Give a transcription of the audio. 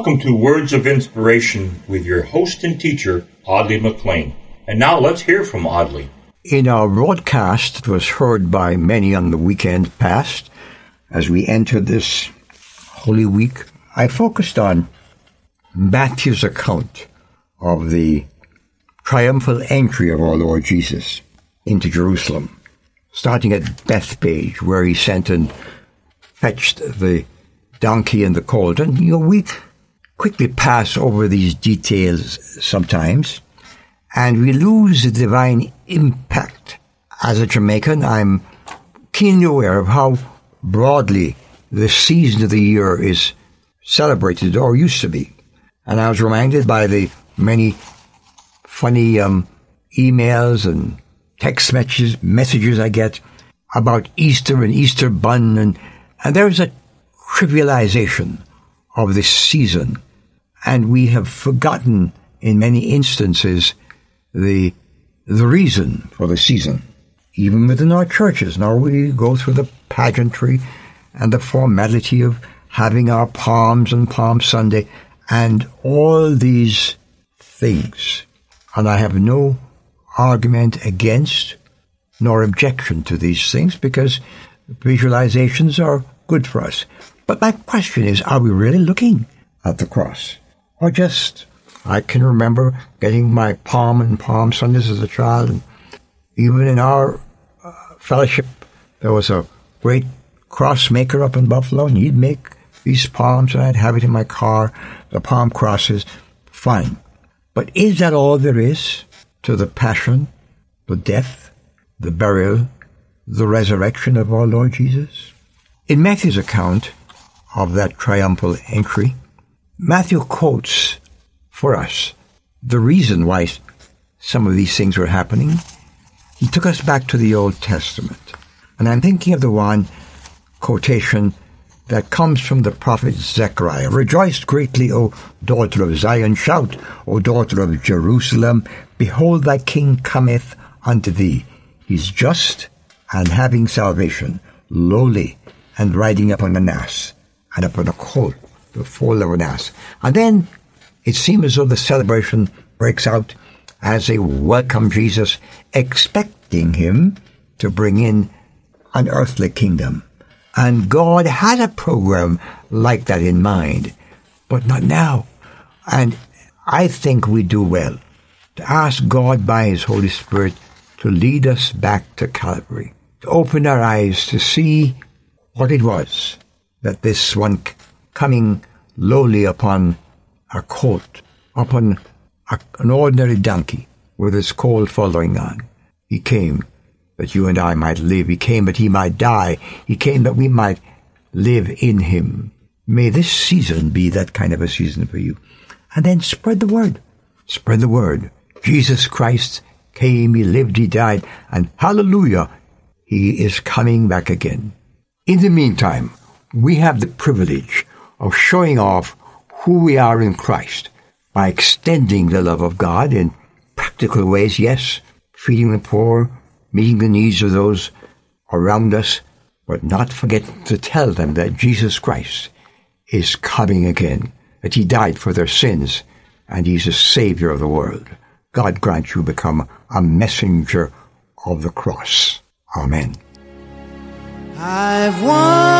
Welcome to Words of Inspiration with your host and teacher, Audley McLean. And now let's hear from Audley. In our broadcast that was heard by many on the weekend past, as we enter this Holy Week, I focused on Matthew's account of the triumphal entry of our Lord Jesus into Jerusalem, starting at Bethphage, where he sent and fetched the donkey and the colt. And, you know, we quickly pass over these details sometimes, and we lose the divine impact. As a Jamaican, I'm keenly aware of how broadly the season of the year is celebrated or used to be. And I was reminded by the many funny um, emails and text messages, messages I get about Easter and Easter bun, and, and there's a trivialization of this season, and we have forgotten in many instances the the reason for the season. Even within our churches, now we go through the pageantry and the formality of having our palms and Palm Sunday and all these things. And I have no argument against nor objection to these things because visualizations are good for us. But my question is, are we really looking at the cross? Or just, I can remember getting my palm and palm Sundays as a child, and even in our uh, fellowship, there was a great cross maker up in Buffalo, and he'd make these palms, and I'd have it in my car, the palm crosses, fine. But is that all there is to the passion, the death, the burial, the resurrection of our Lord Jesus? In Matthew's account of that triumphal entry, Matthew quotes for us the reason why some of these things were happening. He took us back to the Old Testament. And I'm thinking of the one quotation that comes from the prophet Zechariah. Rejoice greatly, O daughter of Zion. Shout, O daughter of Jerusalem. Behold, thy king cometh unto thee. He's just and having salvation, lowly and riding upon an ass and upon a colt, the foal of an. And then it seems as though the celebration breaks out as they welcome Jesus, expecting him to bring in an earthly kingdom. And God had a program like that in mind, but not now. And I think we do well to ask God by His Holy Spirit to lead us back to Calvary, to open our eyes to see what it was that this one coming lowly upon a colt, upon a, an ordinary donkey with his colt following on. He came that you and I might live. He came that he might die. He came that we might live in him. May this season be that kind of a season for you. And then spread the word. Spread the word. Jesus Christ came, he lived, he died, and hallelujah, he is coming back again. In the meantime, we have the privilege of showing off who we are in Christ by extending the love of God in practical ways, yes, feeding the poor, meeting the needs of those around us, but not forget to tell them that Jesus Christ is coming again, that He died for their sins, and He's the Savior of the world. God grant you become a messenger of the cross. Amen. I've wandered